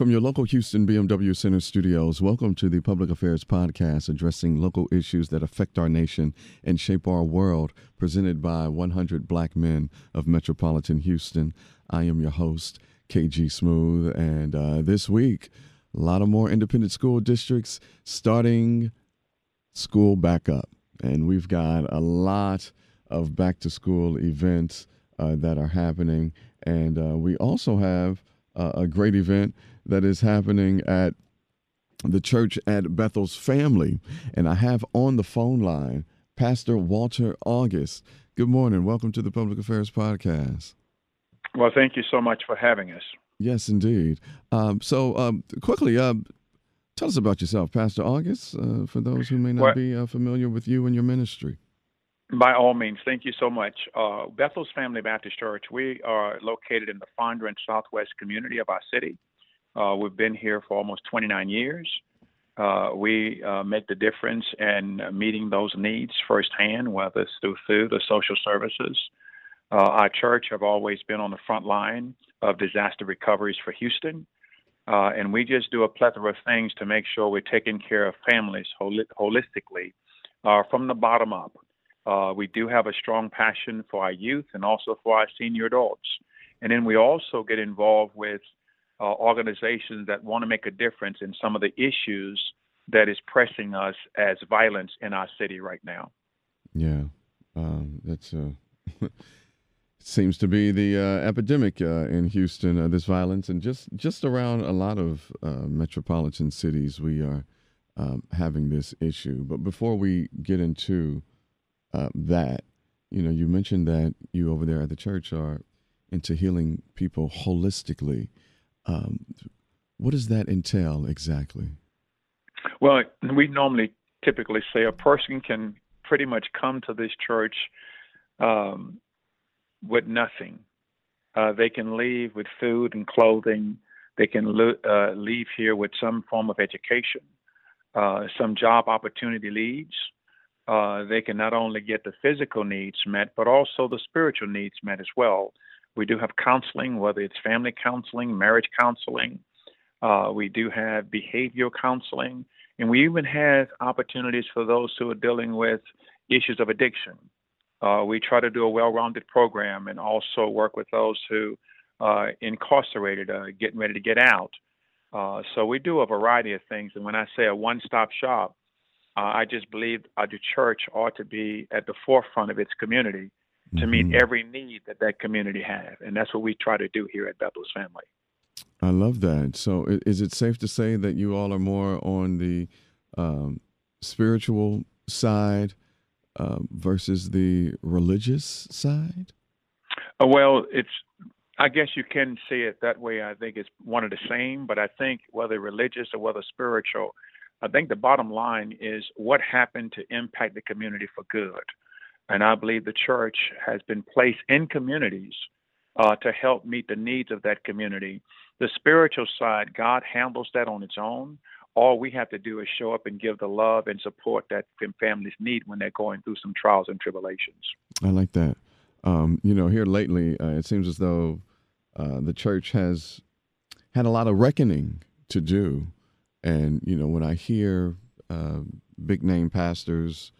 From your local Houston BMW Center studios, welcome to the Public Affairs Podcast addressing local issues that affect our nation and shape our world, presented by 100 Black Men of Metropolitan Houston. I am your host, KG Smooth, and uh, this week, a lot of more independent school districts starting school back up. And we've got a lot of back to school events uh, that are happening. And uh, we also have uh, a great event that is happening at the church at Bethel's family. And I have on the phone line Pastor Walter August. Good morning. Welcome to the Public Affairs Podcast. Well, thank you so much for having us. Yes, indeed. Um, so, um, quickly, uh, tell us about yourself, Pastor August, uh, for those who may not well, be uh, familiar with you and your ministry. By all means, thank you so much. Uh, Bethel's Family Baptist Church, we are located in the Fondren Southwest community of our city. Uh, we've been here for almost 29 years. Uh, we uh, make the difference in meeting those needs firsthand, whether it's through food or social services. Uh, our church have always been on the front line of disaster recoveries for Houston. Uh, and we just do a plethora of things to make sure we're taking care of families hol- holistically uh, from the bottom up. we do have a strong passion for our youth and also for our senior adults. And then we also get involved with uh, organizations that want to make a difference in some of the issues that is pressing us as violence in our city right now. Yeah, um, that's uh, seems to be the uh, epidemic uh, in Houston. Uh, this violence, and just just around a lot of uh, metropolitan cities, we are um, having this issue. But before we get into that, you know, you mentioned that you over there at the church are into healing people holistically. Um, what does that entail exactly? Well, we normally typically say a person can pretty much come to this church um, with nothing. Uh, they can leave with food and clothing. They can lo- uh, leave here with some form of education, uh, some job opportunity leads. Uh, they can not only get the physical needs met, but also the spiritual needs met as well. We do have counseling, whether it's family counseling, marriage counseling. Uh, we do have behavioral counseling, and we even have opportunities for those who are dealing with issues of addiction. Uh, we try to do a well-rounded program and also work with those who are uh, incarcerated, uh, getting ready to get out. Uh, so we do a variety of things. And when I say a one-stop shop, uh, I just believe the church ought to be at the forefront of its community to mm-hmm. meet every need that that community have, and that's what we try to do here at Bethel's Family. I love that. So, is it safe to say that you all are more on the um, spiritual side uh, versus the religious side? Uh, well, it's. I guess you can say it that way. I think it's one of the same, but I think whether religious or whether spiritual, I think the bottom line is what happened to impact the community for good. And I believe the church has been placed in communities uh, to help meet the needs of that community. The spiritual side, God handles that on its own. All we have to do is show up and give the love and support that families need when they're going through some trials and tribulations. I like that. Um, you know, here lately, uh, it seems as though uh, the church has had a lot of reckoning to do. And, you know, when I hear uh, big name pastors,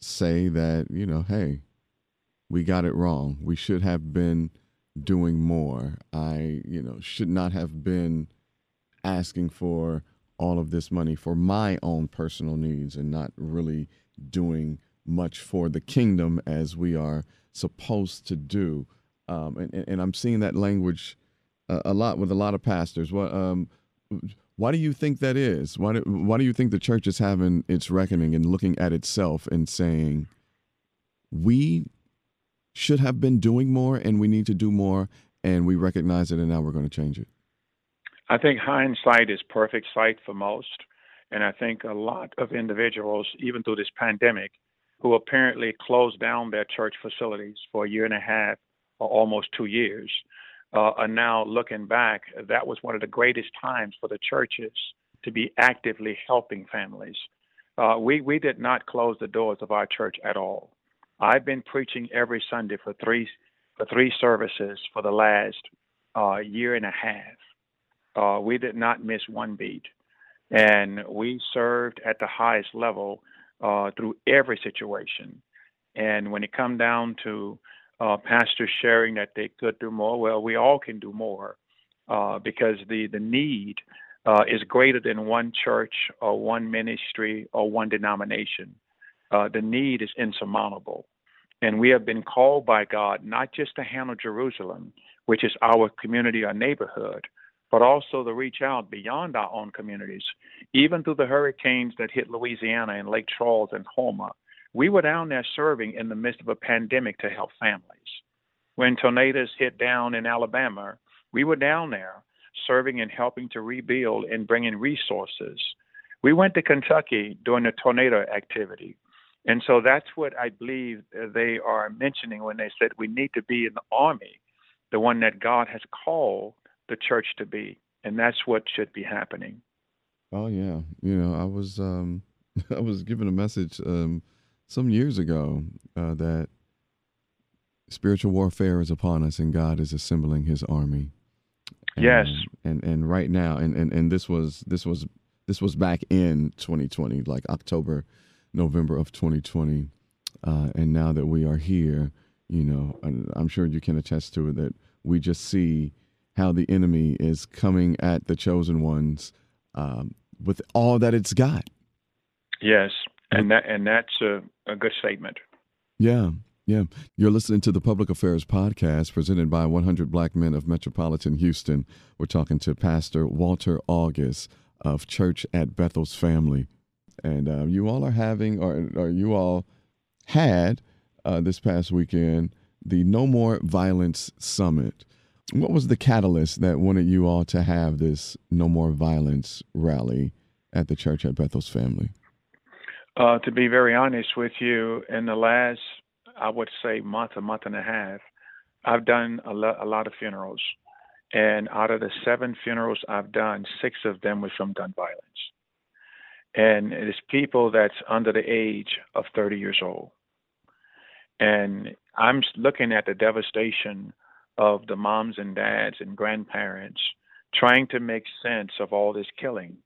say that, you know, hey, we got it wrong. We should have been doing more. I, you know, should not have been asking for all of this money for my own personal needs and not really doing much for the kingdom as we are supposed to do. Um, and, and I'm seeing that language uh, a lot with a lot of pastors. What um, why do you think that is? Why do, why do you think the church is having its reckoning and looking at itself and saying, we should have been doing more and we need to do more and we recognize it and now we're going to change it? I think hindsight is perfect sight for most. And I think a lot of individuals, even through this pandemic, who apparently closed down their church facilities for a year and a half or almost two years, uh, are now looking back, that was one of the greatest times for the churches to be actively helping families. Uh, we, we did not close the doors of our church at all. I've been preaching every Sunday for three, for three services for the last uh, year and a half. Uh, we did not miss one beat, and we served at the highest level uh, through every situation. And when it come down to uh, pastors sharing that they could do more, well, we all can do more uh, because the the need uh, is greater than one church or one ministry or one denomination. Uh, the need is insurmountable. And we have been called by God not just to handle Jerusalem, which is our community or neighborhood, but also to reach out beyond our own communities. Even through the hurricanes that hit Louisiana and Lake Charles and Houma, we were down there serving in the midst of a pandemic to help families. When tornadoes hit down in Alabama, we were down there serving and helping to rebuild and bringing resources. We went to Kentucky during the tornado activity. And so that's what I believe they are mentioning when they said we need to be in the army, the one that God has called the church to be. And that's what should be happening. Oh yeah. You know, I was um I was given a message um some years ago uh, that spiritual warfare is upon us and God is assembling his army. And, yes. And and right now and, and and this was this was this was back in 2020 like October November of 2020 uh, and now that we are here, you know, I'm sure you can attest to it that we just see how the enemy is coming at the chosen ones um, with all that it's got. Yes, and that and that's a, a good statement. Yeah, yeah. You're listening to the Public Affairs Podcast presented by 100 Black Men of Metropolitan Houston. We're talking to Pastor Walter August of Church at Bethel's Family. And uh, you all are having, or, or you all had uh, this past weekend, the No More Violence Summit. What was the catalyst that wanted you all to have this No More Violence rally at the Church at Bethel's Family? Uh, to be very honest with you, in the last I would say month, a month and a half, I've done a, lo- a lot of funerals. And out of the seven funerals I've done, six of them were from gun violence. And it is people that's under the age of 30 years old. And I'm looking at the devastation of the moms and dads and grandparents trying to make sense of all this killing.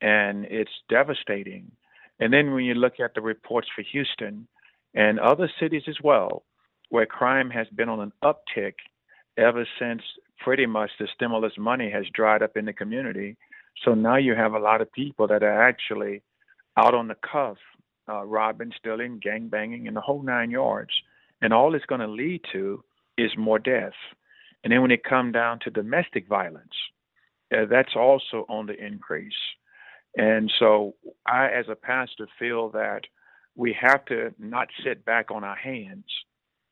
And it's devastating. And then when you look at the reports for Houston, and other cities as well, where crime has been on an uptick ever since pretty much the stimulus money has dried up in the community. So now you have a lot of people that are actually out on the cuff, uh, robbing, stealing, gang banging, and the whole nine yards. And all it's going to lead to is more death. And then when it comes down to domestic violence, uh, that's also on the increase. And so I, as a pastor, feel that we have to not sit back on our hands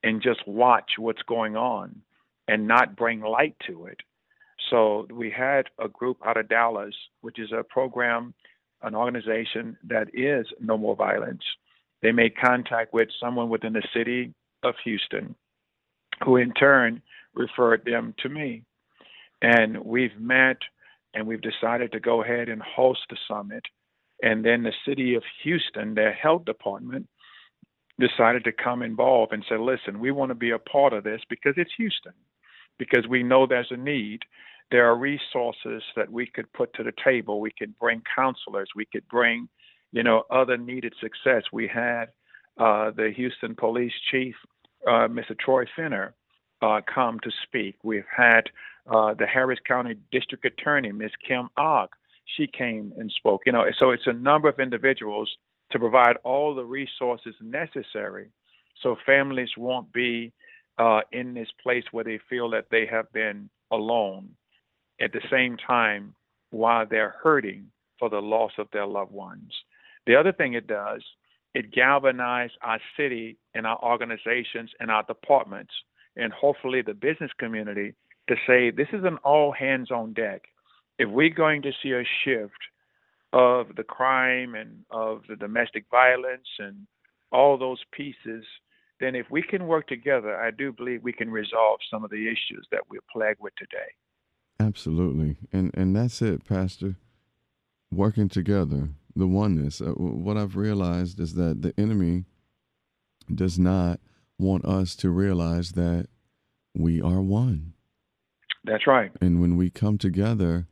and just watch what's going on and not bring light to it. So we had a group out of Dallas, which is a program, an organization that is No More Violence. They made contact with someone within the city of Houston, who in turn referred them to me. And we've met and we've decided to go ahead and host the summit and then the city of Houston, their health department, decided to come involved and say, listen, we want to be a part of this because it's Houston, because we know there's a need. There are resources that we could put to the table. We could bring counselors. We could bring, you know, other needed success. We had uh, the Houston Police Chief, uh, Mr. Troy Finner, uh, come to speak. We've had uh, the Harris County District Attorney, Ms. Kim Ogg, she came and spoke. You know, so it's a number of individuals to provide all the resources necessary so families won't be uh, in this place where they feel that they have been alone at the same time while they're hurting for the loss of their loved ones. The other thing it does, it galvanizes our city and our organizations and our departments and hopefully the business community to say this is an all hands on deck if we're going to see a shift of the crime and of the domestic violence and all those pieces, then if we can work together, I do believe we can resolve some of the issues that we're plagued with today. Absolutely. And and that's it, Pastor. Working together, the oneness. Uh, what I've realized is that the enemy does not want us to realize that we are one. That's right. And when we come together,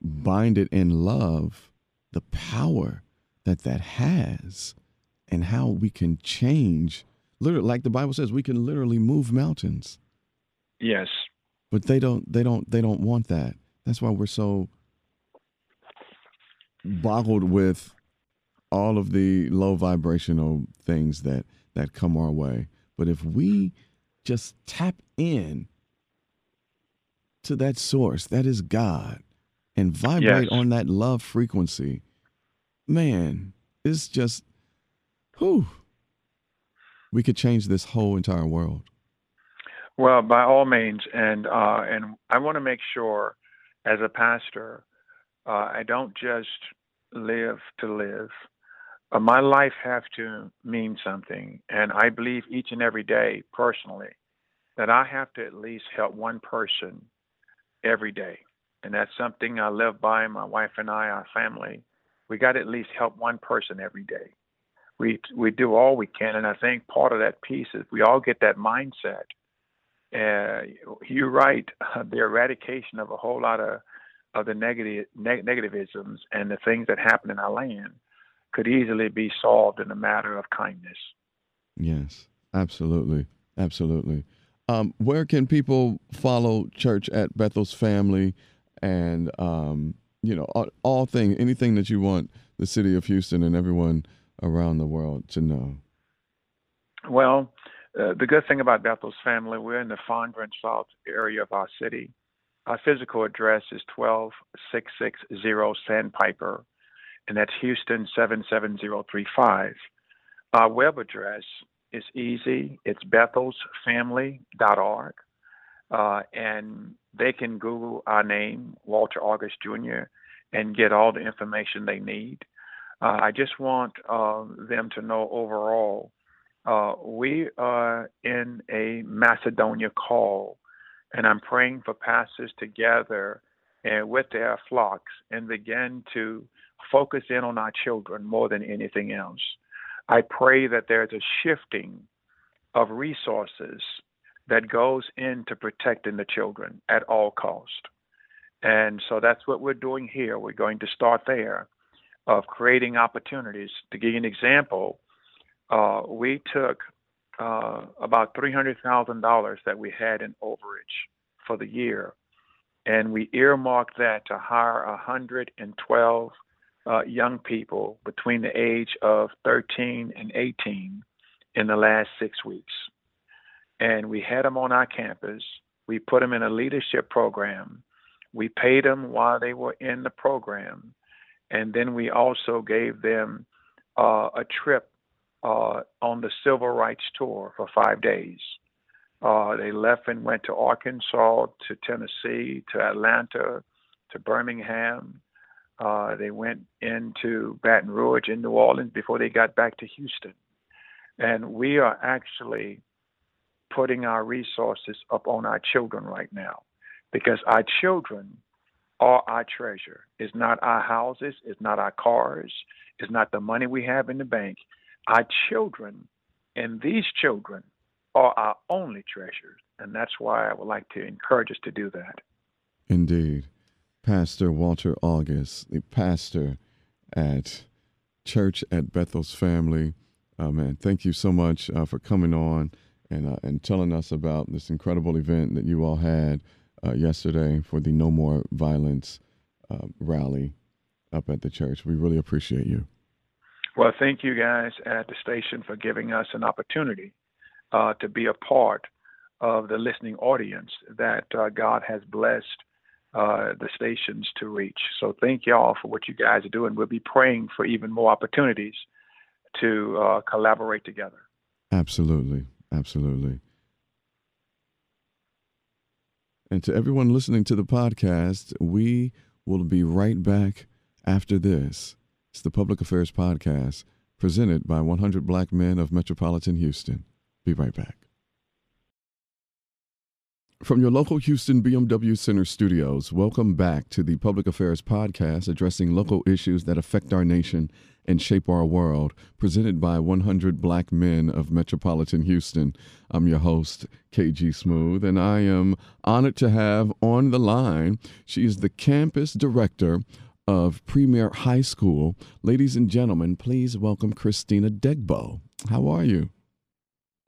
bind it in love, the power that that has, and how we can change. Literally, like the Bible says, we can literally move mountains. Yes. But they don't. They don't. They don't want that. That's why we're so boggled with all of the low vibrational things that that come our way. But if we just tap in to that source that is God and vibrate Yes. on that love frequency, man, it's just whew. We could change this whole entire world. Well, by all means, and uh, and I want to make sure, as a pastor, uh, I don't just live to live. Uh, my life have to mean something, and I believe each and every day, personally, that I have to at least help one person every day, and that's something I live by. My wife and I, our family, we got to at least help one person every day. We we do all we can, and I think part of that piece is we all get that mindset uh, you're right. The eradication of a whole lot of of the negative neg- negativisms and the things that happen in our land could easily be solved in a matter of kindness. Yes, absolutely, absolutely. Um, where can people follow Church at Bethel's Family, and um, you know all, all thing, anything that you want the city of Houston and everyone around the world to know? Well, uh, the good thing about Bethel's family, we're in the Fondren South area of our city. Our physical address is 12660 Sandpiper, and that's Houston 77035. Our web address is easy. It's bethelsfamily.org. Uh, and they can Google our name, Walter August Jr., and get all the information they need. Uh, I just want uh, them to know overall uh, we are in a Macedonia call, and I'm praying for pastors to gather and with their flocks and begin to focus in on our children more than anything else. I pray that there's a shifting of resources that goes into protecting the children at all cost. And so that's what we're doing here. We're going to start there of creating opportunities. To give you an example, uh, we took uh, about $300,000 that we had in overage for the year, and we earmarked that to hire 112 uh, young people between the age of 13 and 18 in the last six weeks. And we had them on our campus. We put them in a leadership program. We paid them while they were in the program. And then we also gave them uh, a trip uh, on the Civil Rights Tour for five days. Uh, they left and went to Arkansas, to Tennessee, to Atlanta, to Birmingham. Uh, they went into Baton Rouge and New Orleans before they got back to Houston. And we are actually putting our resources up on our children right now because our children are our treasure. It's not our houses, it's not our cars, it's not the money we have in the bank our children and these children are our only treasures. And that's why I would like to encourage us to do that. Indeed. Pastor Walter August, the pastor at Church at Bethel's Family. Uh, man, thank you so much uh, for coming on and, uh, and telling us about this incredible event that you all had uh, yesterday for the No More Violence uh, rally up at the church. We really appreciate you. Well, thank you guys at the station for giving us an opportunity uh, to be a part of the listening audience that God has blessed uh, the stations to reach. So thank y'all for what you guys are doing. We'll be praying for even more opportunities to uh, collaborate together. Absolutely. Absolutely. And to everyone listening to the podcast, we will be right back after this. It's the Public Affairs Podcast presented by 100 Black Men of Metropolitan Houston. Be right back. From your local Houston BMW Center studios, welcome back to the Public Affairs Podcast addressing local issues that affect our nation and shape our world, presented by 100 Black Men of Metropolitan Houston. I'm your host, KG Smooth, and I am honored to have on the line, she is the campus director of Premier High School. Ladies and gentlemen, please welcome Christina Degbo. How are you?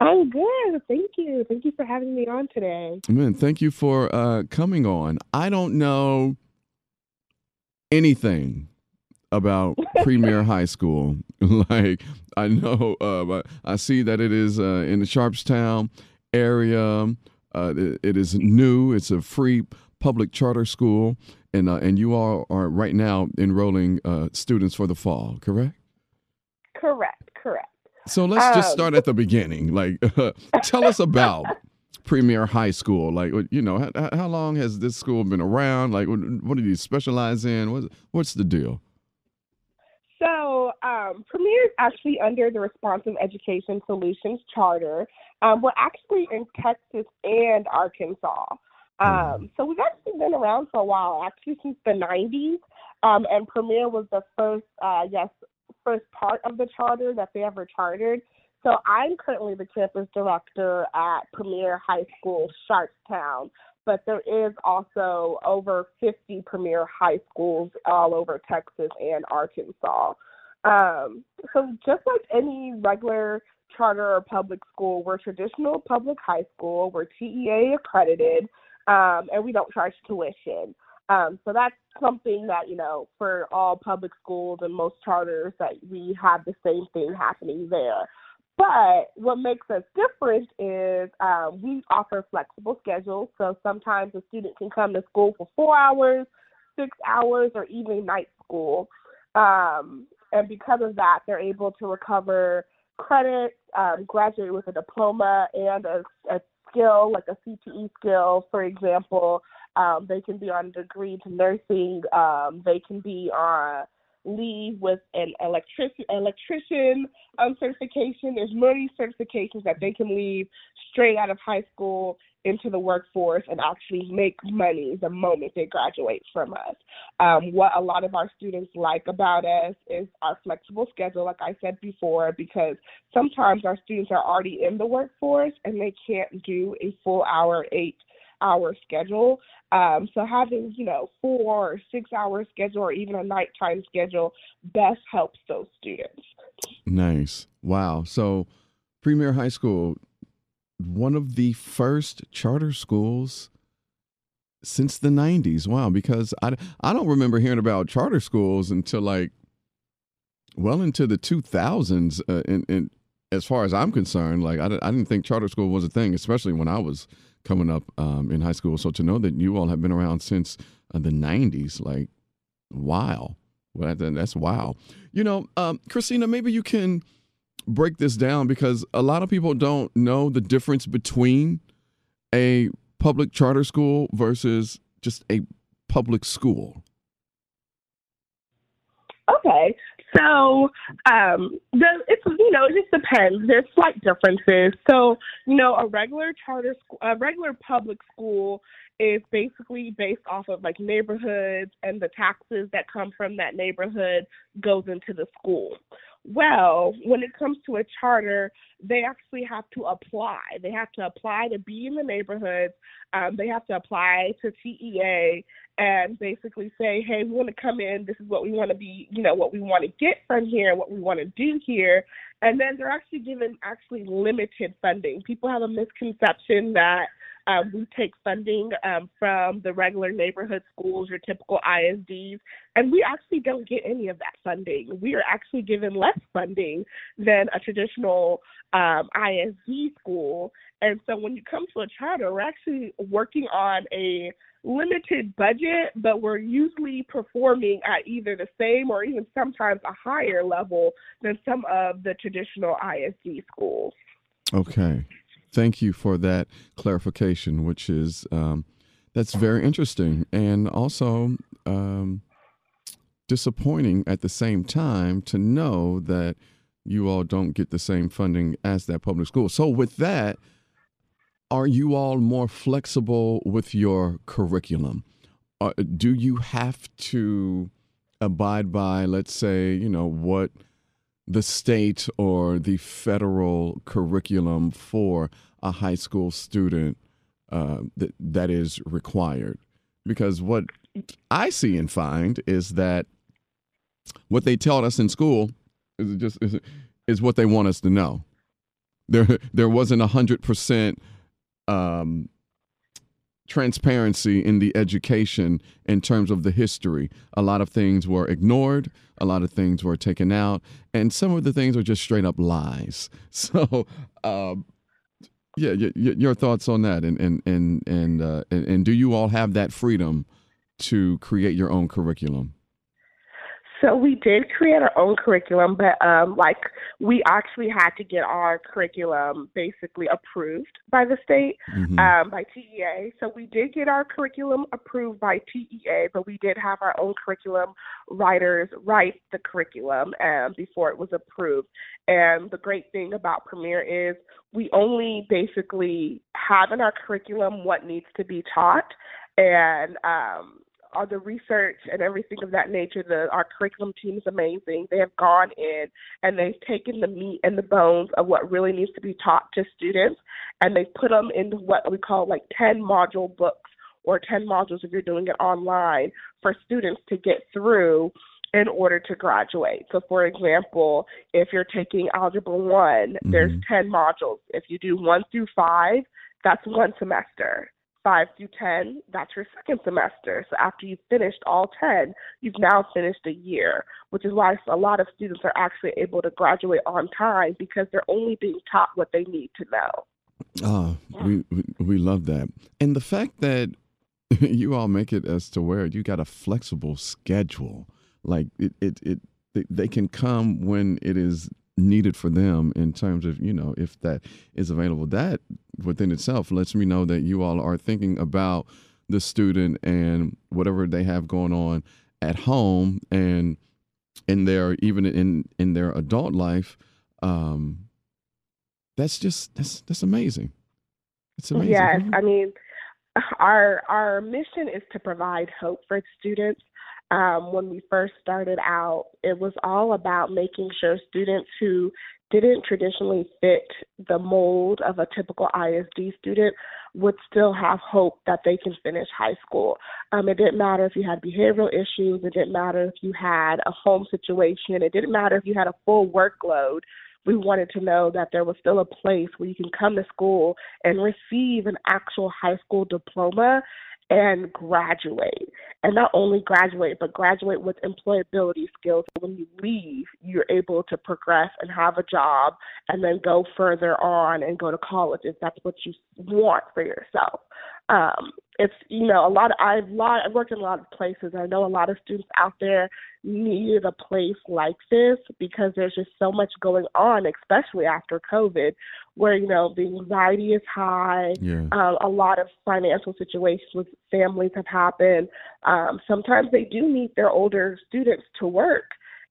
I'm good. Thank you. Thank you for having me on today. Man, thank you for uh, coming on. I don't know anything about Premier High School. like, I know, uh, I see that it is uh, in the Sharpstown area. Uh, it, it is new. It's a free public charter school, and uh, and you all are right now enrolling uh, students for the fall. Correct? Correct. Correct. So let's just start um, at the beginning. Like, uh, tell us about Premier High School. Like, you know, how, how, long has this school been around? Like, what, what do you specialize in? What's, what's the deal? So, um, Premier is actually under the Responsive Education Solutions Charter. Um, we're actually in Texas and Arkansas. Um, so we've actually been around for a while, actually since the 90s. Um, and Premier was the first, uh, yes, first part of the charter that they ever chartered. So I'm currently the campus director at Premier High School, Sharpstown, but there is also over 50 Premier High Schools all over Texas and Arkansas. Um, so just like any regular charter or public school, we're traditional public high school. We're TEA accredited, um, and we don't charge tuition. Um, so that's something that, you know, for all public schools and most charters that we have the same thing happening there. But what makes us different is um, we offer flexible schedules. So sometimes a student can come to school for four hours, six hours, or even night school. Um, and because of that, they're able to recover credits, um, graduate with a diploma and a, a skill, like a CTE skill, for example, um, they can be on degree to nursing. Um, they can be on leave with an electric electrician um, certification. There's many certifications that they can leave straight out of high school into the workforce and actually make money the moment they graduate from us. Um, what a lot of our students like about us is our flexible schedule, like I said before, because sometimes our students are already in the workforce and they can't do a full hour, eight hour schedule. Um, so having, you know, four or six hour schedule or even a nighttime schedule best helps those students. Nice. Wow. So Premier High School, one of the first charter schools since the 90s. Wow. Because I, I don't remember hearing about charter schools until like well into the 2000s. Uh, as far as I'm concerned, like I, I didn't think charter school was a thing, especially when I was coming up um, in high school. So to know that you all have been around since uh, the 90s, like, wow. Well, that, that's wow. You know, um, Christina, maybe you can break this down because a lot of people don't know the difference between a public charter school versus just a public school. Okay, so um, the it's you know it just depends. There's slight differences. So you know a regular charter school, a regular public school is basically based off of like neighborhoods and the taxes that come from that neighborhood goes into the school. Well, when it comes to a charter, they actually have to apply. They have to apply to be in the neighborhoods. Um, they have to apply to TEA and basically say, hey, we want to come in. This is what we want to be, you know, what we want to get from here, what we want to do here. And then they're actually given actually limited funding. People have a misconception that um, we take funding um, from the regular neighborhood schools, your typical ISDs, and we actually don't get any of that funding. We are actually given less funding than a traditional um, ISD school. And so when you come to a charter, we're actually working on a limited budget, but we're usually performing at either the same or even sometimes a higher level than some of the traditional ISD schools. Okay. Thank you for that clarification, which is um, that's very interesting and also um, disappointing at the same time to know that you all don't get the same funding as that public school. So with that, are you all more flexible with your curriculum? Uh, do you have to abide by, let's say, you know, what the state or the federal curriculum for a high school student uh, that that is required? Because what I see and find is that what they taught us in school is just is, is what they want us to know. There there wasn't a hundred percent um, transparency in the education in terms of the history. A lot of things were ignored, a lot of things were taken out, and some of the things are just straight up lies. So, um, yeah, y- y- your thoughts on that, and and and and, uh, and and do you all have that freedom to create your own curriculum? So we did create our own curriculum, but um, like we actually had to get our curriculum basically approved by the state, Mhm. um, by TEA. So we did get our curriculum approved by TEA, but we did have our own curriculum writers write the curriculum um, before it was approved. And the great thing about Premier is we only basically have in our curriculum what needs to be taught, and um, all the research and everything of that nature. The our curriculum team is amazing. They have gone in and they've taken the meat and the bones of what really needs to be taught to students, and they've put them into what we call like ten module books or ten modules if you're doing it online for students to get through in order to graduate. So, for example, if you're taking Algebra 1, there's Mhm. 10 modules. If you do 1 through 5, that's one semester. 5 through 10, that's your second semester. So, after you've finished all 10, you've now finished a year, which is why a lot of students are actually able to graduate on time because they're only being taught what they need to know. Oh, we, we we love that, and the fact that you all make it as to where you got a flexible schedule, like it it it they can come when it is needed for them in terms of you know if that is available. That within itself lets me know that you all are thinking about the student and whatever they have going on at home and in their even in in their adult life. Um, that's just that's that's amazing. It's amazing. Yes, I mean, our our mission is to provide hope for students. Um, when we first started out, it was all about making sure students who didn't traditionally fit the mold of a typical ISD student would still have hope that they can finish high school. Um, it didn't matter if you had behavioral issues, it didn't matter if you had a home situation, it didn't matter if you had a full workload. We wanted to know that there was still a place where you can come to school and receive an actual high school diploma and graduate. And not only graduate, but graduate with employability skills. When you leave, you're able to progress and have a job and then go further on and go to college if that's what you want for yourself. Um, it's you know a lot. Of, I've lot. I've worked in a lot of places. I know a lot of students out there needed a place like this because there's just so much going on, especially after COVID, where you know the anxiety is high. Yeah. Um, a lot of financial situations with families have happened. Um, sometimes they do need their older students to work.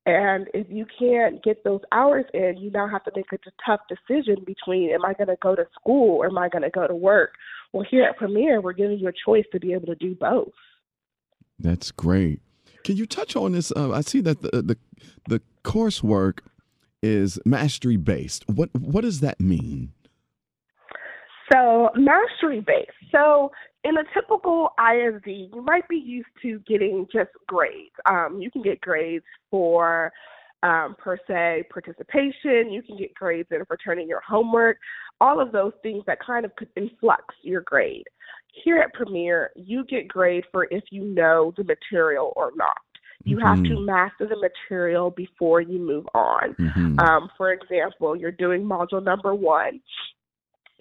And if you can't get those hours in, you now have to make a tough decision between am I going to go to school or am I going to go to work? Well, here at Premier, we're giving you a choice to be able to do both. That's great. Can you touch on this? Uh, I see that the, the the coursework is mastery based. What what does that mean? So, mastery based. So, in a typical ISD, you might be used to getting just grades. Um, you can get grades for, um, per se, participation. You can get grades in for turning your homework. All of those things that kind of could influx your grade. Here at Premier, you get grade for if you know the material or not. You have to Mhm. master the material before you move on. Mhm. Um, for example, you're doing module number one.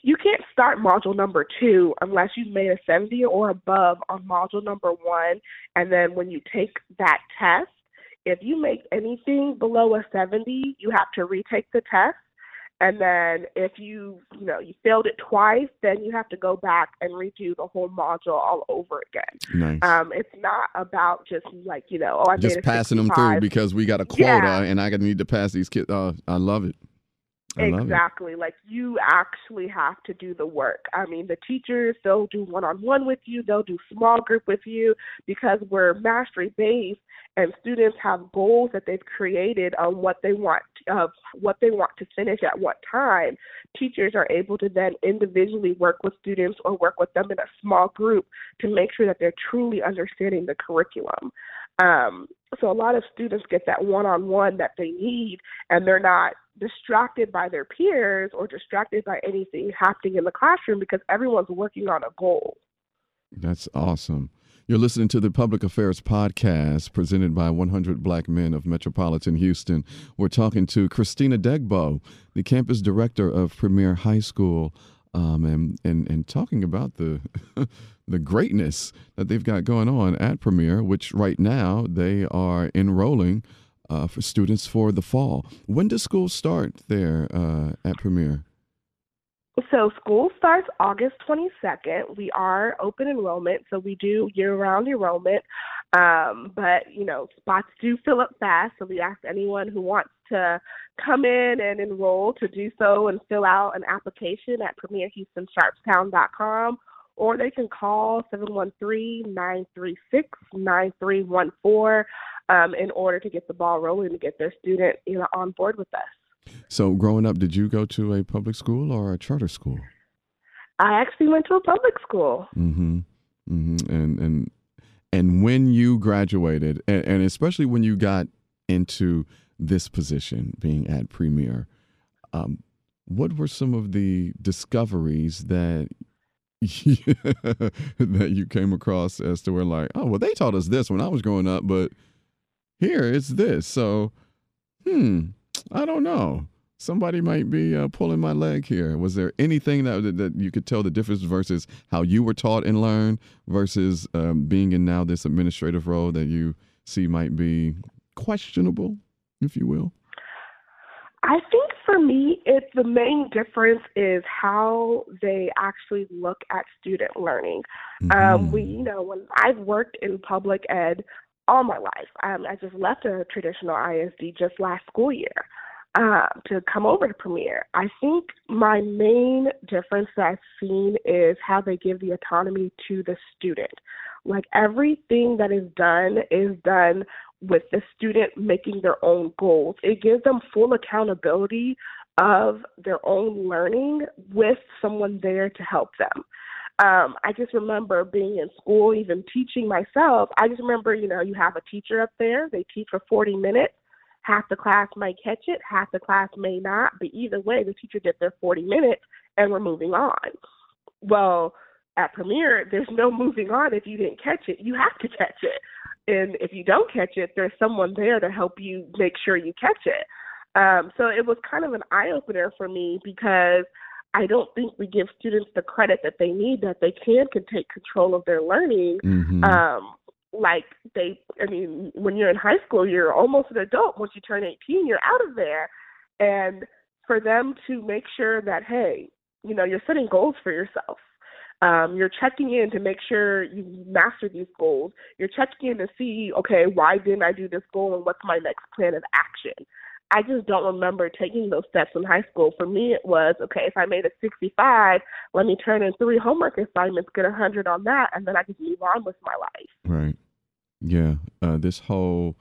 You can't start module number two unless you've made a 70 or above on module number one. And then when you take that test, if you make anything below a 70, you have to retake the test. And then if you, you know, you failed it twice, then you have to go back and redo the whole module all over again. nice. Um, it's not about just like, you know, oh, I Just made a passing them through because we got a quota Yeah. and I got need to pass these kids. Uh, I love it. Exactly. Like you actually have to do the work. I mean, the teachers, they'll do one on one with you, they'll do small group with you because we're mastery based and students have goals that they've created on what they want of what they want to finish at what time. Teachers are able to then individually work with students or work with them in a small group to make sure that they're truly understanding the curriculum. Um, so a lot of students get that one-on-one that they need, and they're not distracted by their peers or distracted by anything happening in the classroom because everyone's working on a goal. That's awesome. You're listening to the Public Affairs Podcast presented by 100 Black Men of Metropolitan Houston. We're talking to Christina Degbo, the campus director of Premier High School, um, and, and, and talking about the, the greatness that they've got going on at Premier, which right now they are enrolling uh, for students for the fall. When does school start there uh, at Premier? So school starts August 22nd. We are open enrollment, so we do year-round enrollment. Um, but you know, spots do fill up fast, so we ask anyone who wants to come in and enroll to do so and fill out an application at premierhoustonsharpstown.com or they can call 713-936-9314 um, in order to get the ball rolling to get their student you know on board with us. So, growing up, did you go to a public school or a charter school? I actually went to a public school. Mm-hmm. Mm-hmm. And and and when you graduated, and, and especially when you got into this position, being at Premier, um, what were some of the discoveries that that you came across as to where like, oh well, they taught us this when I was growing up, but here it's this. So, hmm, I don't know. Somebody might be uh, pulling my leg here. Was there anything that that you could tell the difference versus how you were taught and learned versus um, being in now this administrative role that you see might be questionable, if you will? I think for me, it's the main difference is how they actually look at student learning. Um, mm-hmm. Um, we, you know, when I've worked in public ed all my life, um, I just left a traditional ISD just last school year uh, to come over to Premier. I think my main difference that I've seen is how they give the autonomy to the student. Like everything that is done is done with the student making their own goals. It gives them full accountability of their own learning with someone there to help them. Um, I just remember being in school, even teaching myself. I just remember, you know, you have a teacher up there, they teach for 40 minutes. Half the class might catch it, half the class may not, but either way, the teacher did their 40 minutes and we're moving on. Well, at Premier, there's no moving on if you didn't catch it. You have to catch it. And if you don't catch it, there's someone there to help you make sure you catch it. Um, so it was kind of an eye opener for me because I don't think we give students the credit that they need that they can can take control of their learning. Mm-hmm. Um, like they, I mean, when you're in high school, you're almost an adult. Once you turn 18, you're out of there. And for them to make sure that, hey, you know, you're setting goals for yourself. Um, you're checking in to make sure you master these goals. You're checking in to see, okay, why didn't I do this goal and what's my next plan of action? I just don't remember taking those steps in high school. For me, it was okay. If I made a 65, let me turn in three homework assignments, get a hundred on that, and then I just move on with my life. Right. Yeah. Uh, this whole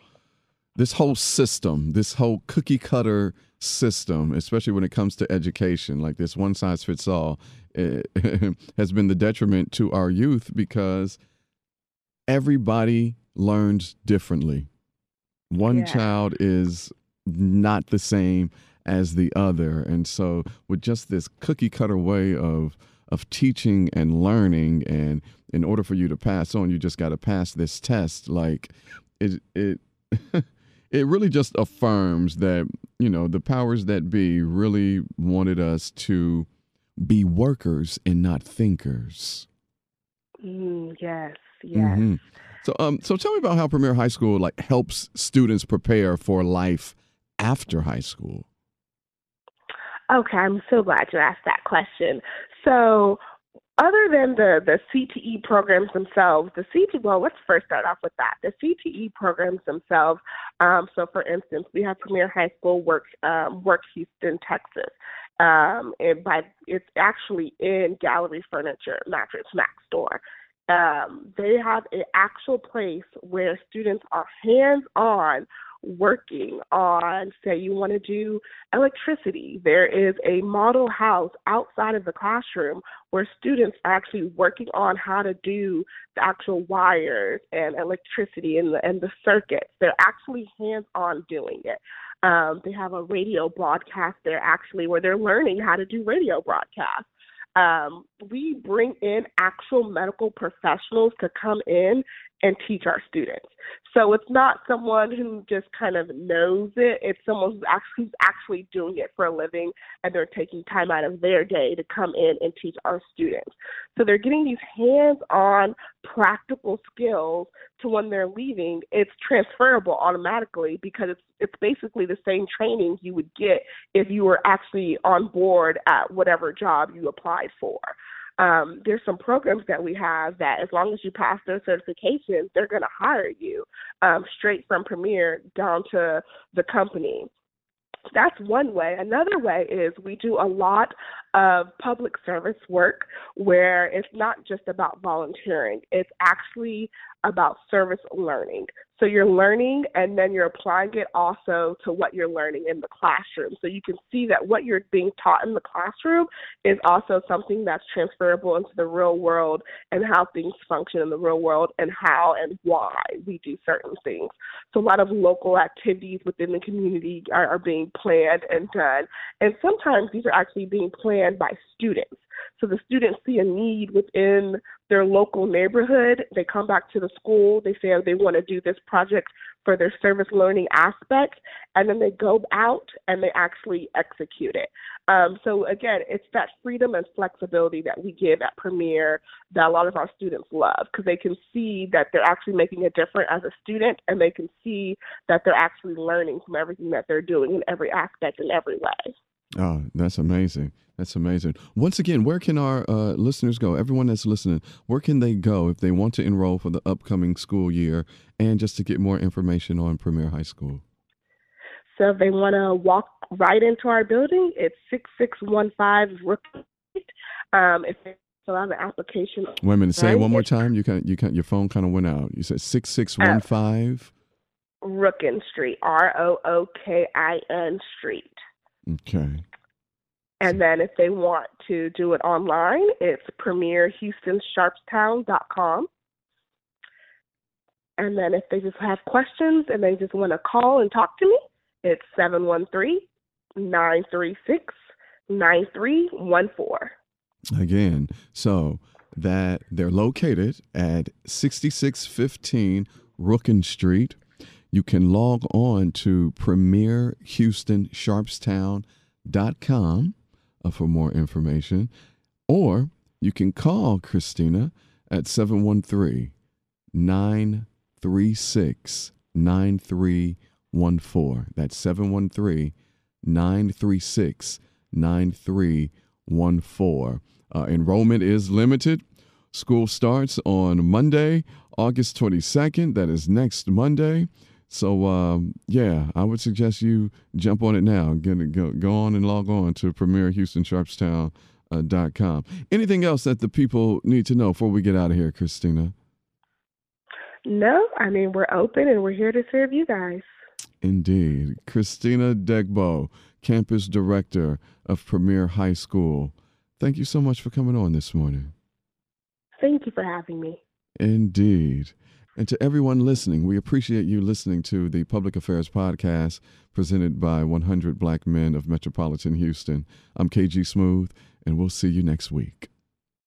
this whole system, this whole cookie cutter system, especially when it comes to education, like this one size fits all, eh, has been the detriment to our youth because everybody learns differently. One yeah. child is not the same as the other. And so with just this cookie cutter way of of teaching and learning and in order for you to pass on, you just got to pass this test like it it it really just affirms that, you know, the powers that be really wanted us to be workers and not thinkers. Mm, yes, yes. Mm-hmm. So, um, so tell me about how Premier High School like helps students prepare for life after high school? Okay, I'm so glad you asked that question. So, other than the the CTE programs themselves, the CTE well, let's first start off with that. The CTE programs themselves Um, so, for instance, we have Premier High School Work, um, works Houston, Texas. Um, and by it's actually in Gallery Furniture Mattress Mack store. Um, they have an actual place where students are hands on working on, say, you want to do electricity. There is a model house outside of the classroom where students are actually working on how to do the actual wires and electricity and the, and the circuits. They're actually hands on doing it. Um, they have a radio broadcast there actually where they're learning how to do radio broadcasts. Um, we bring in actual medical professionals to come in and teach our students. So it's not someone who just kind of knows it. It's someone who's actually, actually doing it for a living and they're taking time out of their day to come in and teach our students. So they're getting these hands-on practical skills to when they're leaving, it's transferable automatically because it's it's basically the same training you would get if you were actually on board at whatever job you applied for um, there's some programs that we have that as long as you pass those certifications, they're going to hire you um, straight from Premier down to the company. That's one way. Another way is we do a lot of public service work where it's not just about volunteering, it's actually about service learning. So you're learning and then you're applying it also to what you're learning in the classroom. So you can see that what you're being taught in the classroom is also something that's transferable into the real world and how things function in the real world and how and why we do certain things. So a lot of local activities within the community are, are being planned and done. And sometimes these are actually being planned by students. So the students see a need within their local neighborhood. They come back to the school. They say they want to do this project for their service learning aspect, and then they go out and they actually execute it. Um, so again, it's that freedom and flexibility that we give at Premier that a lot of our students love because they can see that they're actually making a difference as a student, and they can see that they're actually learning from everything that they're doing in every aspect in every way. Oh, that's amazing. That's amazing. Once again, where can our uh, listeners go? Everyone that's listening, where can they go if they want to enroll for the upcoming school year and just to get more information on Premier High School? So if they want to walk right into our building, it's 6615 Rook Street. Um, if they fill out an application. Wait a minute. Say right, it one more time. You can you can your phone kind of went out. You said 6615 uh, Rookin Street. R O O K I N Street. Okay. And then if they want to do it online, it's premierhoustonsharpstown.com. And then if they just have questions and they just want to call and talk to me, it's 713 936 9314. Again, so that they're located at 6615 Rookin Street you can log on to premierhoustonsharpstown.com uh, for more information, or you can call Christina at 713 936 9314. That's 713 936 9314. Uh, enrollment is limited. School starts on Monday, August 22nd. That is next Monday. So um, yeah, I would suggest you jump on it now. Get go go on and log on to premierhoustonsharpstown.com. Uh, Anything else that the people need to know before we get out of here, Christina? No, I mean we're open and we're here to serve you guys. Indeed, Christina Degbo, campus director of Premier High School. Thank you so much for coming on this morning. Thank you for having me. Indeed. And to everyone listening, we appreciate you listening to the Public Affairs Podcast presented by 100 Black Men of Metropolitan Houston. I'm KG Smooth, and we'll see you next week.